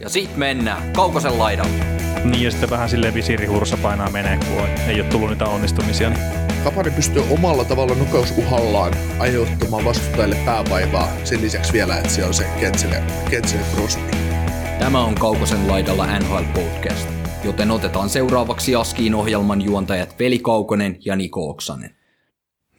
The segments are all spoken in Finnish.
Ja sit mennään Kaukosen laidalle. Niin ja sitten vähän silleen visirihursa painaa menee, kun ei ole tullut niitä onnistumisia. Niin... Kapari pystyy omalla tavalla nokausuhallaan aiheuttamaan vastustajalle päävaivaa. Sen lisäksi vielä, että se on se Ketsele, Ketsele Crosby. Tämä on Kaukosen laidalla NHL Podcast, joten otetaan seuraavaksi Askiin ohjelman juontajat Veli Kaukonen ja Niko Oksanen.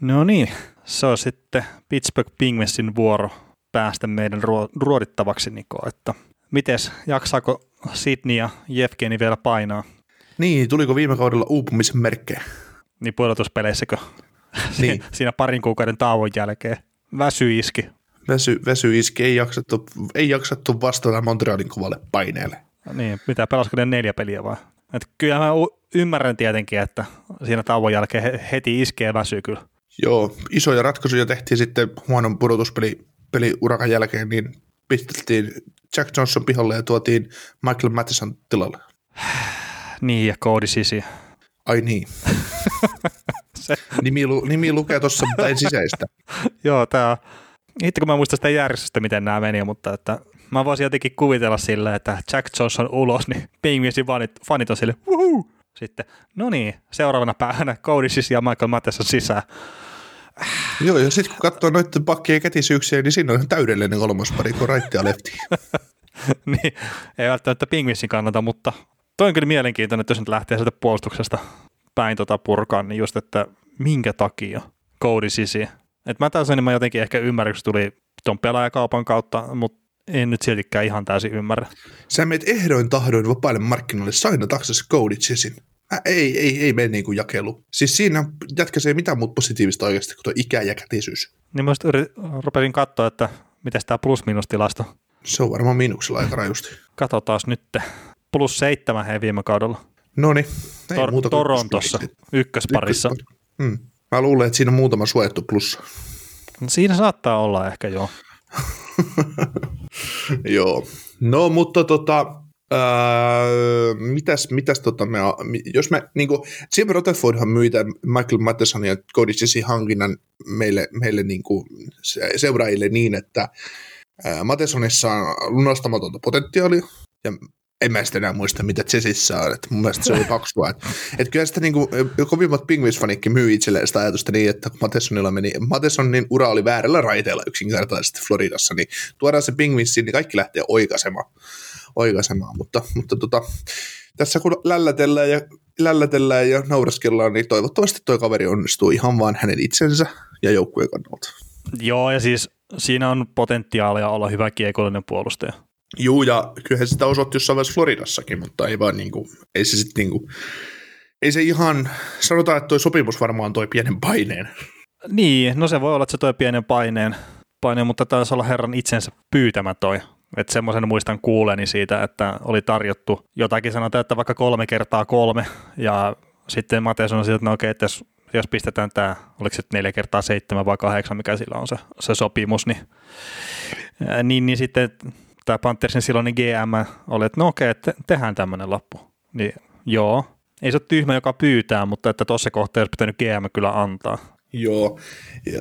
No niin, se on sitten Pittsburgh Penguinsin vuoro päästä meidän ruodittavaksi, Niko. Että mites, jaksaako Sydney ja Jefkeni vielä painaa? Niin, tuliko viime kaudella uupumisen merkkejä? Niin pudotuspeleissäkö? Niin. Siinä parin kuukauden tauon jälkeen. Väsy iski. Väsy, väsy iski, ei jaksattu, ei jaksattu vastata Montrealin kovalle paineelle. Niin, mitä pelasiko ne neljä peliä vai? Et kyllä mä ymmärrän tietenkin, että siinä tauon jälkeen heti iskee väsyy kyllä. Joo, isoja ratkaisuja tehtiin sitten huonon pudotuspeli peliurakan jälkeen, niin pistettiin Jack Johnson pihalle ja tuotiin Michael Matheson tilalle. niin, ja Cody Sisi. Ai niin. Se. Nimi, lu, nimi lukee tuossa, mutta sisäistä. Joo, tämä Hitto kun mä muistan sitä järjestystä, miten nämä meni, mutta että mä voisin jotenkin kuvitella sillä, että Jack Johnson ulos, niin Penguinsin fanit, fanit on sille, Wuhuu! Sitten, no niin, seuraavana päivänä Cody Sisi ja Michael Matheson sisään. Joo, ja sitten kun katsoo noiden pakkien kätisyyksiä, niin siinä on ihan täydellinen kolmas pari, kun right ja lefti. niin, ei välttämättä pingvissin kannata, mutta toi on kyllä mielenkiintoinen, että jos nyt lähtee sieltä puolustuksesta päin tota purkaan, niin just, että minkä takia koodi sisi. Että mä taas enemmän jotenkin ehkä ymmärryksi tuli ton pelaajakaupan kautta, mutta en nyt siltikään ihan täysin ymmärrä. Sä meet ehdoin tahdoin vapaille markkinoille sainataksesi koodit sisin. Äh, ei, ei, ei mene niin kuin jakelu. Siis siinä jätkä se ei mitään muuta positiivista oikeasti kuin tuo ikä ja kätisyys. Niin mä rupesin katsoa, että miten tämä plus-minus-tilasto. Se on varmaan miinuksella aika rajusti. Katsotaan nyt. Plus seitsemän hei viime kaudella. No niin. Tor- Torontossa ykkösparissa. Hmm. Mä luulen, että siinä on muutama suojattu plussa. No, siinä saattaa olla ehkä joo. joo. No mutta tota, Öö, mitäs, mitäs tota me, jos me, niinku, Jim Rutherfordhan myi Michael Matheson ja Cody Chessin hankinnan meille, meille niinku seuraajille niin, että ää, Mathesonissa on lunastamatonta potentiaalia, ja en mä sitten enää muista, mitä Chessissä on, että mun mielestä se oli paksua. Että, et kyllä sitä niinku, kovimmat Penguins-fanikki myy itselleen sitä ajatusta niin, että Mathesonilla meni, Mathesonin ura oli väärällä raiteella yksinkertaisesti Floridassa, niin tuodaan se Penguinsiin, niin kaikki lähtee oikaisemaan oikaisemaan, mutta, mutta tota, tässä kun lällätellään ja, lällätellään ja nauraskellaan, niin toivottavasti tuo kaveri onnistuu ihan vaan hänen itsensä ja joukkueen kannalta. Joo, ja siis siinä on potentiaalia olla hyvä kiekollinen puolustaja. Juu, ja kyllähän sitä osoitti jossain vaiheessa Floridassakin, mutta ei vaan niinku, ei se sitten niinku, ei se ihan, sanotaan, että toi sopimus varmaan toi pienen paineen. Niin, no se voi olla, että se toi pienen paineen, paineen mutta taisi olla herran itsensä pyytämä toi että semmoisen muistan kuuleni siitä, että oli tarjottu jotakin sanotaan, että vaikka kolme kertaa kolme, ja sitten Mate sanoi, että no okei, että jos, jos pistetään tämä, oliko se neljä kertaa seitsemän vai kahdeksan, mikä sillä on se, se sopimus, niin, niin, niin sitten tämä Panthersin silloin GM oli, että no okei, että tehdään tämmöinen lappu. Niin joo, ei se ole tyhmä, joka pyytää, mutta että tuossa kohtaa olisi pitänyt GM kyllä antaa. Joo,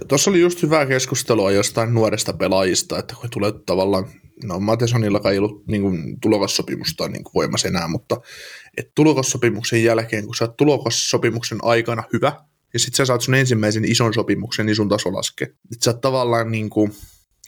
tuossa oli just hyvää keskustelua jostain nuoresta pelaajista, että kun tulee tavallaan no Matesonilla ei ollut niin kuin, tulokassopimusta niin kuin voimassa enää, mutta et tulokassopimuksen jälkeen, kun sä oot tulokassopimuksen aikana hyvä, ja sitten sä saat sun ensimmäisen ison sopimuksen, niin sun taso laskee. Et sä oot tavallaan niin kuin,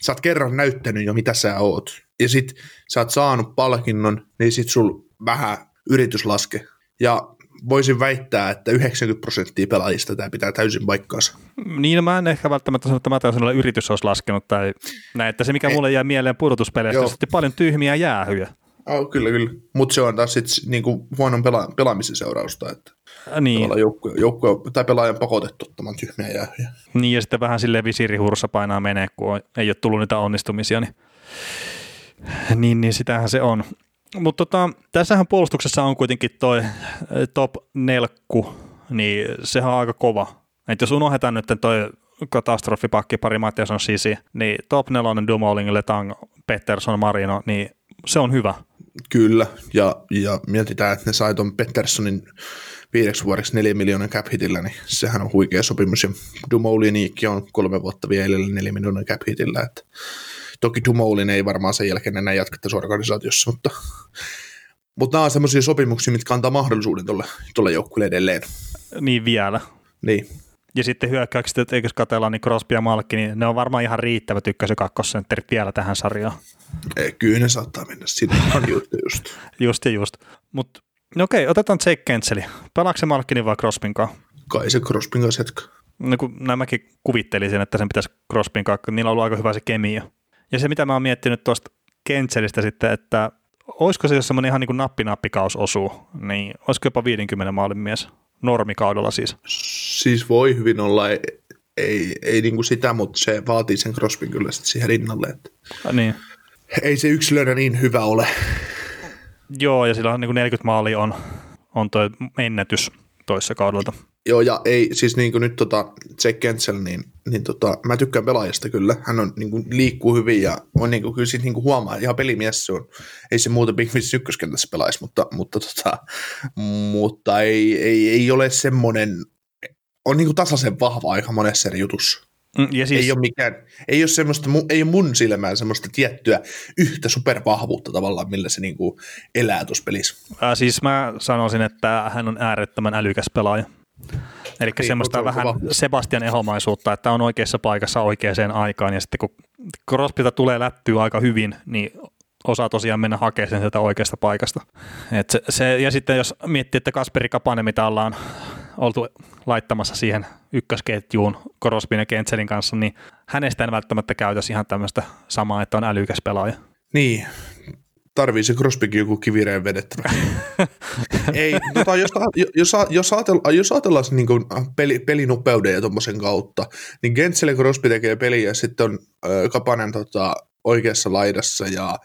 sä oot kerran näyttänyt jo, mitä sä oot. Ja sit sä oot saanut palkinnon, niin sit sul vähän yritys laske. Ja voisin väittää, että 90 prosenttia pelaajista tämä pitää täysin paikkaansa. Niin, mä en ehkä välttämättä sano, että Mateusenilla yritys olisi laskenut tai näin, että se mikä Ei. mulle jää mieleen pudotuspeleistä, on paljon tyhmiä jäähyjä. Oh, kyllä, kyllä. Mutta se on taas sitten niinku huonon pela- pelaamisen seurausta, että niin. joukkue, joukkue, tai pelaajan pakotettu ottamaan tyhmiä jäähyjä. Niin, ja sitten vähän silleen visirihursa painaa menee, kun ei ole tullut niitä onnistumisia, niin, niin, niin sitähän se on. Mutta tota, tässähän puolustuksessa on kuitenkin toi eh, top nelkku, niin sehän on aika kova. Et jos unohdetaan nyt toi katastrofipakki pari on Sisi, niin top nelonen Dumoulin, Letang, Pettersson, Marino, niin se on hyvä. Kyllä, ja, ja mietitään, että ne sai tuon Petterssonin viideksi vuodeksi neljä miljoonan cap hitillä, niin sehän on huikea sopimus, ja Dumouliniikki on kolme vuotta vielä neljä miljoonan cap hitillä, että Toki Dumoulin ei varmaan sen jälkeen enää jatka tässä organisaatiossa, mutta, Mutta nämä on semmoisia sopimuksia, mitkä antaa mahdollisuuden tuolle, joukkueelle edelleen. Niin vielä. Niin. Ja sitten hyökkäykset, että eikö katsellaan, niin Crosby ja Malkki, niin ne on varmaan ihan riittävät ykkös- ja kakkosentterit vielä tähän sarjaan. Ei, kyllä ne saattaa mennä sinne just. just. Just ja just. Mutta no okei, otetaan Jake Kentseli. Pelaako se Malkkinin vai Crosbyn kanssa? Kai se Crosbyn kanssa jatkaa. No kun nämäkin kuvittelisin, että sen pitäisi Crosbyn kanssa, niillä on ollut aika hyvä se kemia. Ja se, mitä mä oon miettinyt tuosta Kentselistä sitten, että olisiko se, jos semmoinen ihan niin kuin nappi-nappikaus osuu, niin olisiko jopa 50 maalin mies normikaudella siis? Siis voi hyvin olla, ei, ei, ei niin kuin sitä, mutta se vaatii sen Crosbyn kyllä sitten siihen rinnalle. Että Ja niin. ei se yksilönä niin hyvä ole. Joo, ja sillä on niin kuin 40 maalia on, on toi ennätys toissa kaudelta. Joo, ja ei, siis niin kuin nyt tota, Jack Kentsel, niin, niin tota, mä tykkään pelaajasta kyllä. Hän on niin kuin, liikkuu hyvin ja on niin kuin, kyllä sit, niin kuin huomaa, ihan pelimies se on. Ei se muuta Big Fish ykköskentässä pelaisi, mutta, mutta, tota, mutta ei, ei, ei, ole semmoinen, on niin kuin tasaisen vahva aika monessa eri jutussa. Mm, Ja Siis, siis, ei ole mikään, ei ole semmoista, ei ole mun silmään semmoista tiettyä yhtä supervahvuutta tavallaan, millä se niinku elää tuossa pelissä. äh, siis mä sanoisin, että hän on äärettömän älykäs pelaaja. Eli Niin, semmoista vähän. Sebastian ehomaisuutta, että on oikeassa paikassa oikeaan aikaan, ja sitten kun Crosbyta tulee lättyä aika hyvin, niin osaa tosiaan mennä hakemaan sen sieltä oikeasta paikasta. Et se, se, ja sitten jos miettii, että Kasperi Kapanen, mitä ollaan oltu laittamassa siihen ykkösketjuun Crosbyn ja Kentselin kanssa, niin hänestä en välttämättä käytäisi ihan tämmöistä samaa, että on älykäs pelaaja. Niin, tarvii se Crosbykin joku kivireen vedettävä. ei, tota, jos, jos, jos, ajatellaan, jos ajatellaan niin peli, pelinopeuden ja tuommoisen kautta, niin Gentsel ja Crosby tekee peliä ja sitten on ö, Kapanen tota, oikeassa laidassa ja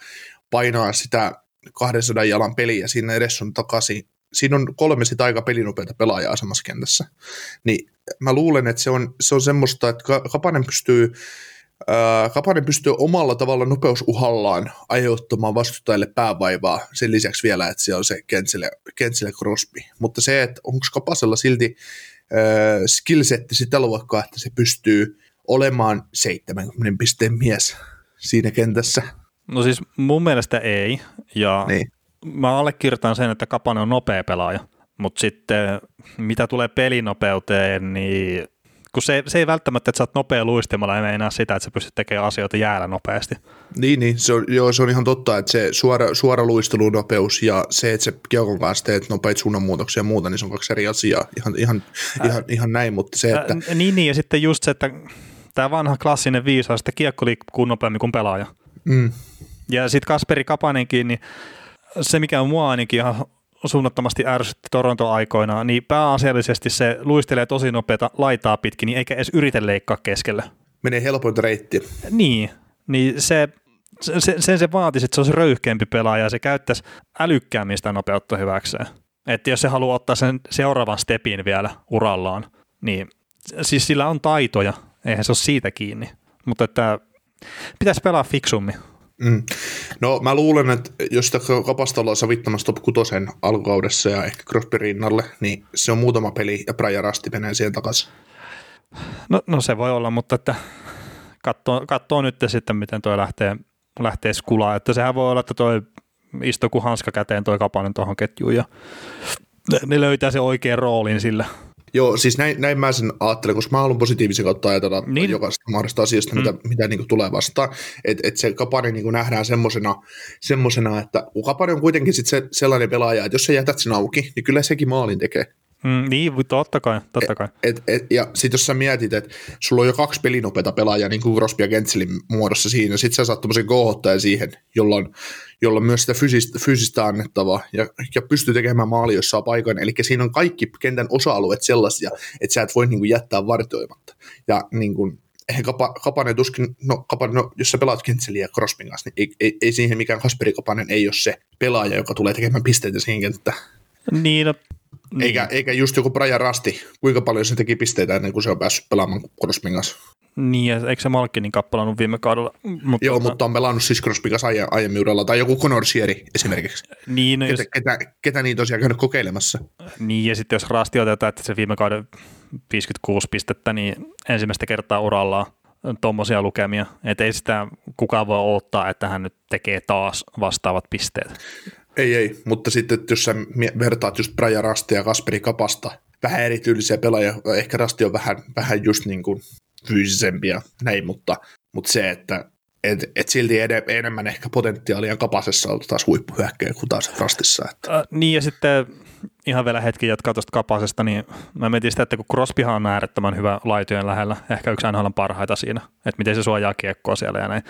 painaa sitä 200 jalan peliä, siinä edessä on takaisin. Siinä on kolme sitä aika pelinopeita pelaajaa samassa kentässä. Niin mä luulen, että se on, se on semmoista, että Ka- Kapanen pystyy Ää, Kapanen pystyy omalla tavalla nopeusuhallaan aiheuttamaan vastustajille päävaivaa sen lisäksi vielä, että siellä on se Kentsele Crosby. Mutta se, että onko Kapasella silti äh, skillsetti sitä luokkaa, että se pystyy olemaan 70 pisteen mies siinä kentässä. No siis mun mielestä ei, ja Niin. mä allekirjoitan sen, että Kapanen on nopea pelaaja, mutta sitten mitä tulee pelinopeuteen, niin kun se, se ei välttämättä, että sä oot nopea luistimalla, ei meinaa sitä, että sä pystyt tekemään asioita jäällä nopeasti. Niin, niin se, on, joo, se on ihan totta, että se suora, suora luistelunopeus ja se, että se kiekon kanssa teet nopeita suunnanmuutoksia ja muuta, niin se on kaksi eri asiaa. Ihan, ihan, ihan, ihan näin, mutta se, että... Ä, niin, niin, ja sitten just se, että tämä vanha klassinen viisaus, että kiekko liikkuu nopeammin kuin pelaaja. Mm, Ja sitten Kasperi Kapanenkin, niin se mikä on mua ainakin ihan suunnattomasti ärsytti Toronto-aikoinaan, niin pääasiallisesti se luistelee tosi nopeata laitaa pitkin, niin eikä edes yritä leikkaa keskellä. menee helpointa reittiä. Niin, niin se, se, sen se vaatisi, että se olisi röyhkeämpi pelaaja ja se käyttäisi älykkäämmin sitä nopeutta hyväkseen. Että jos se haluaa ottaa sen seuraavan stepin vielä urallaan, niin siis sillä on taitoja, eihän se ole siitä kiinni. Mutta että pitäisi pelaa fiksummin. Mm. No mä luulen, että jos sitä kapasta ollaan savittamassa top 6 alkukaudessa ja ehkä Crosby rinnalle, niin se on muutama peli ja Brian Rasti menee siihen takaisin. No, no se voi olla, mutta että katsoo, katsoo nyt sitten, miten toi lähtee, lähtee skulaan. Että sehän voi olla, että toi istuu kuin hanska käteen toi kapanen tuohon ketjuun ja ne löytää se oikean roolin sillä. Joo, siis näin, näin mä sen ajattelen, koska mä haluan positiivisen kautta ajatella Niin. jokaisesta mahdollisesta asiasta, mm. mitä, mitä niin tulee vastaan. Että et se Kapanen niin nähdään semmosena, semmosena, että kun Kapanen on kuitenkin sit se, sellainen pelaaja, että jos sä jätät sen auki, niin kyllä sekin maalin tekee. Mm, niin, totta kai, totta kai. Et, et, ja sitten jos sä mietit, että sulla on jo kaksi pelinopeita pelaajaa, niin kuin Crosby ja Gentzelin muodossa siinä, sitten sä saat tommosen kohottajan siihen, jolla on, jolla on myös sitä fyysistä, fyysistä annettavaa ja, ja pystyy tekemään maali, jos saa paikan. Eli siinä on kaikki kentän osa-alueet sellaisia, että sä et voi niin kuin, jättää vartioimatta. Ja niin kuin, eihän Kapa, Kapanen tuskin, no, Kapanen, no jos sä pelaat Gentzeliä ja Crosbyn kanssa, niin ei, ei, ei siihen mikään Kasperi Kapanen ei ole se pelaaja, joka tulee tekemään pisteitä siihen kenttään. Niin, no, niin. Eikä, eikä just joku Brian Rasti, kuinka paljon se teki pisteitä ennen kuin se on päässyt pelaamaan Crosbyn kanssa. Niin, ja eikö se Malkkinin kappalannut viime kaudella? Mutta, Joo, mutta on pelannut siis Crosbyn kanssa aie, aiemmin uralla, tai joku Conor Sieri esimerkiksi. Niin, no, jos, Ketä, ketä, ketä niitä tosiaan käynyt kokeilemassa. niin, ja sitten jos Rasti otetaan, että se viime kauden 56 pistettä, niin ensimmäistä kertaa urallaan tuommoisia lukemia. Että ei sitä kukaan voi odottaa, että hän nyt tekee taas vastaavat pisteet. Ei, ei, mutta sitten jos sä vertaat just Brian Rastia ja Kasperi Kapasta, vähän erityylisiä pelaajia, ehkä Rasti on vähän, vähän just niin kuin fyysisempiä näin, mutta, mutta se, että et, et silti ed- enemmän ehkä potentiaalia kapasessa on taas huippuhyökkäjä kuin taas Rastissa. Että. Äh, niin ja sitten ihan vielä hetki jatkaa tuosta kapasesta, niin mä mietin sitä, että kun Crosbyhan on äärettömän hyvä laitojen lähellä, ehkä yksi NHL parhaita siinä, että miten se suojaa kiekkoa siellä ja näin,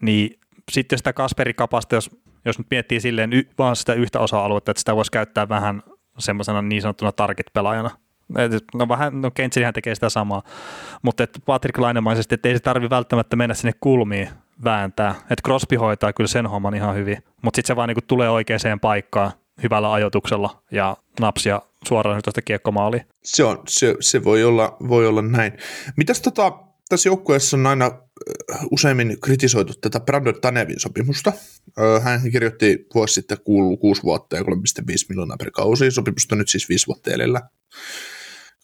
niin sitten sitä Kasperi kapasta, jos, jos nyt miettii silleen y- vaan sitä yhtä osa-aluetta, että sitä voisi käyttää vähän semmoisena niin sanottuna target-pelaajana, No vähän, no Kentsinihän tekee sitä samaa, mutta että Patrick Lainemaisesti, että ei se tarvi välttämättä mennä sinne kulmiin vääntää. Että Crosby hoitaa kyllä sen homman ihan hyvin, mutta sitten se vaan niinku tulee oikeaan paikkaan hyvällä ajotuksella ja napsia suoraan tuosta kiekkomaaliin. Se, on, se, se voi, olla, voi olla näin. Mitäs tota, tässä joukkueessa on aina useimmin kritisoitu tätä Brandon Tanevin sopimusta. Hän kirjoitti vuosi sitten kuulu 6 vuotta ja 3,5 miljoonaa per kausi. Sopimusta nyt siis 5 vuotta edellä.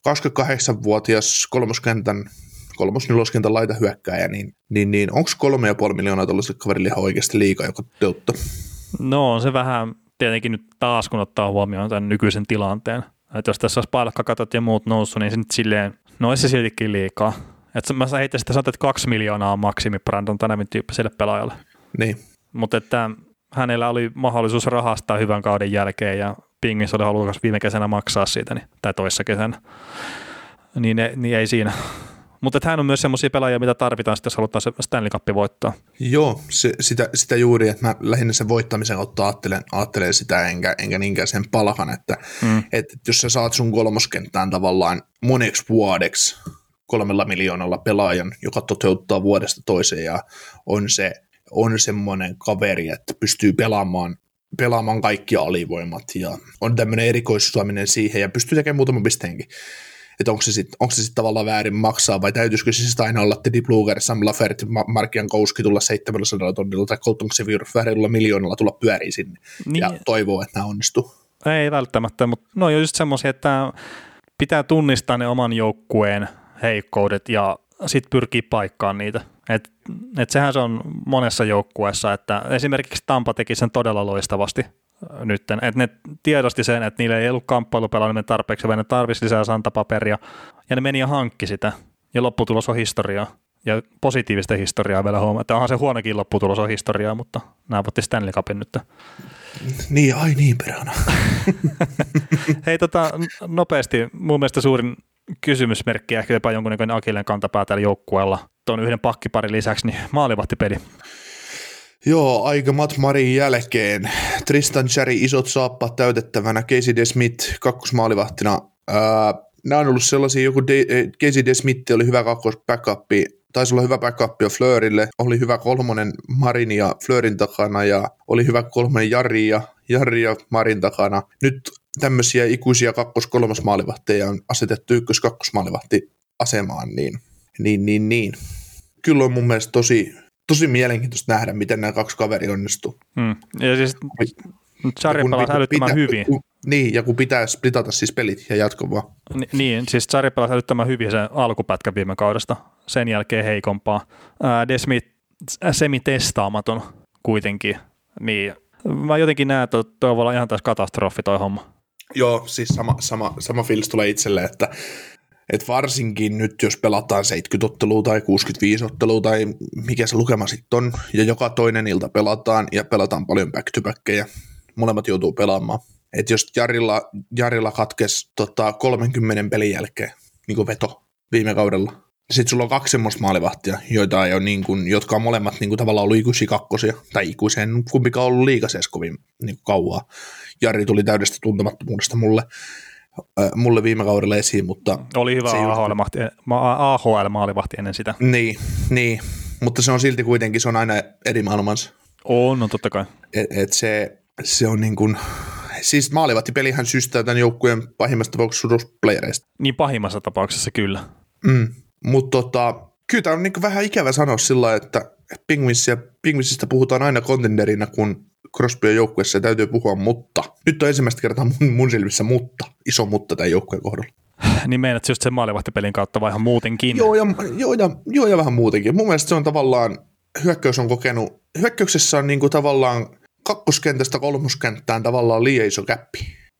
28-vuotias kolmoskentän kolmos neloskentän laita hyökkääjä, niin, niin, niin onko kolme ja puoli miljoonaa tällaiselle kaverille ihan oikeasti liikaa joka toteuttaa? No on se vähän tietenkin nyt taas, kun ottaa huomioon tämän nykyisen tilanteen. Että jos tässä olisi palkkakatot ja muut noussut, niin se nyt silleen, no se siltikin liikaa. Että mä heittäisin, että sanotaan, että kaksi miljoonaa on maksimi Brandon Tanemin tyyppiselle pelaajalle. Niin. Mutta että hänellä oli mahdollisuus rahastaa hyvän kauden jälkeen ja Pingis oli halukas viime kesänä maksaa siitä, niin, tai toissa kesänä. Niin, niin ei siinä. Mutta hän on myös semmoisia pelaajia, mitä tarvitaan, jos halutaan se Stanley Cup voittaa. Joo, se, sitä, sitä, juuri, että mä lähinnä sen voittamisen kautta ajattelen, ajattelen sitä, enkä, enkä niinkään sen palkan, että mm. että jos sä saat sun kolmoskenttään tavallaan moneksi vuodeksi kolmella miljoonalla pelaajan, joka toteuttaa vuodesta toiseen ja on se on semmoinen kaveri, että pystyy pelaamaan pelaamaan kaikki alivoimat ja on tämmöinen erikoistuaminen siihen ja pystyy tekemään muutaman pisteenkin että onko se sitten sit tavallaan väärin maksaa, vai täytyisikö se sitten aina olla Teddy Bluger, Sam Lafert, Markian Kouski tulla 700 tonnilla, tai Colton Sevier väärillä miljoonalla tulla pyöriin sinne, niin. ja toivoo, että nämä onnistuu. Ei välttämättä, mutta no on just semmoisia, että pitää tunnistaa ne oman joukkueen heikkoudet ja sitten pyrkii paikkaan niitä. Et, et sehän se on monessa joukkueessa, että esimerkiksi Tampa teki sen todella loistavasti nyt. Että ne tiedosti sen, että niillä ei ollut kamppailupelaaminen tarpeeksi, vaan ne tarvisi lisää santapaperia. Ja ne meni ja hankki sitä. Ja lopputulos on historiaa. Ja positiivista historiaa vielä huomaa. Että onhan se huonokin lopputulos on historiaa, mutta nämä voitti Stanley Cupin nyt. Niin, ai niin perhana. Hei tota, nopeasti, mun mielestä suurin kysymysmerkki, ehkä jopa jonkunnäköinen Akilleen kantapää tällä joukkueella, tuon yhden pakkiparin lisäksi, niin maalivahtipeli. Joo, aika Matt Marin jälkeen. Tristan Cherry isot saappaat täytettävänä, Casey DeSmith kakkosmaalivahtina. Ää, nämä on ollut sellaisia, joku De- eh, Casey DeSmith oli hyvä kakkos taisi olla hyvä backup jo Fleurille, oli hyvä kolmonen Marin ja Fleurin takana ja oli hyvä kolmonen Jari ja, Jari ja Marin takana. Nyt tämmöisiä ikuisia kakkos-kolmas maalivahteja on asetettu ykkös-kakkosmaalivahti asemaan, niin, niin, niin, niin. Kyllä on mun mielestä tosi, tosi mielenkiintoista nähdä, miten nämä kaksi kaveri onnistuu. Hmm. Ja siis Sarri pelasi älyttömän pitä, hyvin. Kun, niin, ja kun pitää splitata siis pelit ja jatko vaan. Ni, niin, siis Sarri pelasi älyttömän hyvin sen alkupätkä viime kaudesta, sen jälkeen heikompaa. Ää, Desmit semi-testaamaton kuitenkin, niin mä jotenkin näen, että toi voi olla ihan taas katastrofi toi homma. Joo, siis sama, sama, sama fiilis tulee itselle, että et varsinkin nyt, jos pelataan 70 ottelua tai 65 ottelua tai mikä se lukema sitten on, ja joka toinen ilta pelataan ja pelataan paljon back to molemmat joutuu pelaamaan. Et jos Jarilla, Jarilla katkesi tota, 30 pelin jälkeen niin veto viime kaudella, sitten sulla on kaksi semmoista maalivahtia, joita ei ole niin kuin, jotka on molemmat niin kuin, tavallaan ollut ikuisia kakkosia, tai ikuisen kumpikaan ollut liikaseessa kovin niin kuin kauaa. Jari tuli täydestä tuntemattomuudesta mulle, äh, mulle viime kaudella esiin, mutta... Oli hyvä AHL-maalivahti, AHL-maalivahti ennen sitä. Niin, niin, mutta se on silti kuitenkin, se on aina eri maailmansa. On, no totta kai. Et, et se, se on niin kuin, siis maalivahtipelihän systää tämän joukkueen pahimmassa tapauksessa playereista. Niin pahimmassa tapauksessa kyllä. Mm, mutta tota, kyllä tämä on niin vähän ikävä sanoa sillä että Penguinsista puhutaan aina kontenderina, kun Crosby on joukkueessa täytyy puhua mutta. Nyt on ensimmäistä kertaa mun, mun silmissä mutta, iso mutta tämän joukkueen kohdalla. Niin meidät just sen maalivahtipelin kautta vai ihan muutenkin? Joo ja, joo, ja, joo ja vähän muutenkin. Mun mielestä se on tavallaan, hyökkäys on kokenut, hyökkäyksessä on niinku tavallaan kakkoskentästä kolmoskenttään tavallaan liian iso käppi.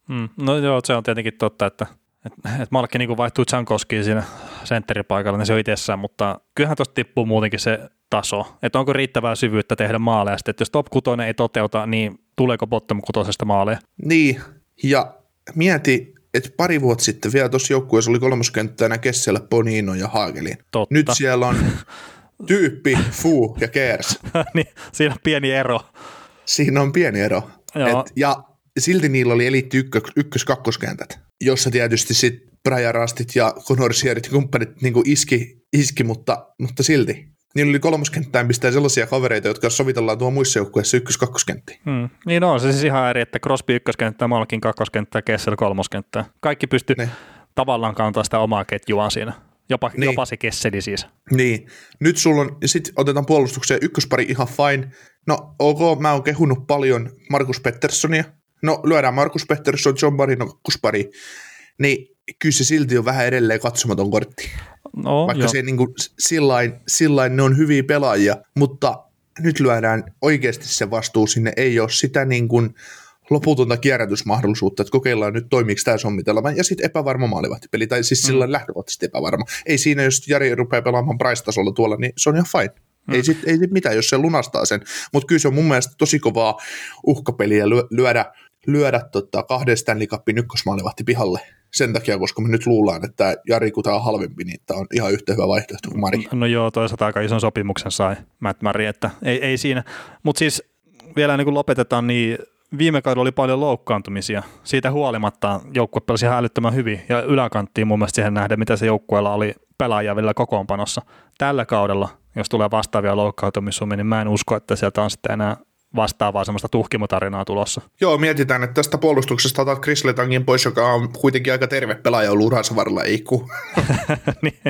Mm, no joo, se on tietenkin totta, että että et Malkki niin vaihtuu Chankoskiin siinä sentteripaikalla, niin se on itsessään, mutta kyllähän tuosta tippuu muutenkin se taso, että onko riittävää syvyyttä tehdä maaleja, sitten, että jos top 6 ei toteuta, niin tuleeko bottom 6 maaleja? Niin, ja mieti, että pari vuotta sitten vielä tuossa joukkueessa oli kolmoskenttänä Kessellä Bonino ja Haagelin. Totta. Nyt siellä on tyyppi, Fu ja Kers. niin, siinä on pieni ero. Siinä on pieni ero. Joo. Et, ja silti niillä oli eliitti ykkö, ykkös-kakkoskentät, jossa tietysti sitten Brian Rastit ja Conor Sierit ja kumppanit niin iski, iski mutta, mutta silti. Niillä oli kolmoskenttään pistää sellaisia kavereita, jotka sovitellaan tuo muissa joukkueissa ykkös-kakkoskenttiin. Hmm. Niin on, se siis ihan eri, että Crosby ykköskenttää, Malkin kakkoskenttää, Kessel kolmoskenttää. Kaikki pystyy Ne. tavallaan kantaa sitä omaa ketjua siinä. Jopa, Niin. jopa se Kesseli siis. Niin, nyt sulla on, sit otetaan puolustukseen ykköspari ihan fine. No ok, mä oon kehunut paljon Markus Petterssonia. No lyödään Markus Pettersson, John Marino kakkospari. Niin kyllä se silti on vähän edelleen katsomaton kortti. No, Vaikka joo. se niin kuin, sillain, sillain ne on hyviä pelaajia, mutta nyt lyödään oikeasti se vastuu sinne. Ei ole sitä niin kuin loputonta kierrätysmahdollisuutta, että kokeillaan nyt toimiiko tämä sommitelma. Ja sitten epävarma maalivahtipeli, tai siis sillä mm. lähtökohtaisesti epävarma. Ei siinä, jos Jari rupeaa pelaamaan price-tasolla tuolla, niin se on ihan fine. Mm. Ei sitten ei sit mitään, jos se lunastaa sen. Mutta kyllä se on mun mielestä tosi kovaa uhkapeliä lyö, lyödä, lyödä tota kahden Stanley Cupin ykkösmaalivahti pihalle. Sen takia, koska me nyt luullaan, että Jari, kun tämä on halvempi, niin tämä on ihan yhtä hyvä vaihtoehto kuin Mari. No joo, toisaalta aika ison sopimuksen sai Matt Murray, että ei, ei siinä. Mutta siis vielä niin kuin lopetetaan, niin viime kaudella oli paljon loukkaantumisia. Siitä huolimatta joukkue pelasi ihan älyttömän hyvin ja yläkanttiin mun mielestä siihen nähdä, mitä se joukkueella oli pelaajia vielä kokoonpanossa. Tällä kaudella, jos tulee vastaavia loukkaantumissumia, niin mä en usko, että sieltä on sitten enää vastaavaa semmoista tuhkimotarinaa tulossa. Joo, mietitään, että tästä puolustuksesta otat Chris Letangin pois, joka on kuitenkin aika terve pelaaja ollut uransa varrella, ei ku. niin.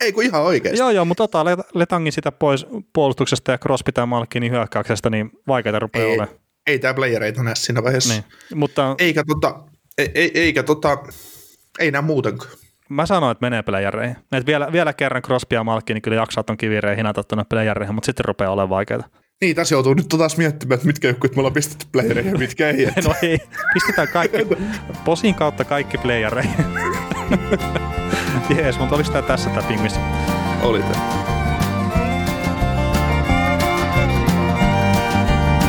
ei ku ihan oikeasti. Joo, joo, mutta ota Let- Letangin sitä pois puolustuksesta ja Crosby tai Malkinin hyökkäyksestä, niin vaikeita rupeaa ei, olemaan. ei tää playereita näe siinä vaiheessa. Niin. Mutta Eikä tota, ei, ei, eikä tota, ei näe muutenkaan. mä sanoin, että menee playereihin. Et vielä, vielä kerran Crosby ja Malkin, niin kyllä jaksaa ton kivireen hinata tuonne playereihin, mutta sitten rupeaa olemaan vaikeita. Niin, tässä joutuu nyt taas miettimään, että mitkä joukkueet me ollaan pistetty playereihin ja mitkä ei. Että. No ei, pistetään kaikki, posin kautta kaikki playereihin. Jees, mutta oliko tämä tässä tämä pingvis? Oli tää.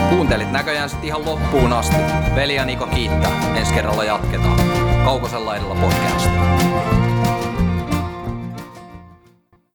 Kuuntelit näköjään sitten ihan loppuun asti. Veli ja Niko kiittää. Ensi kerralla jatketaan. Kaukosella edellä podcast.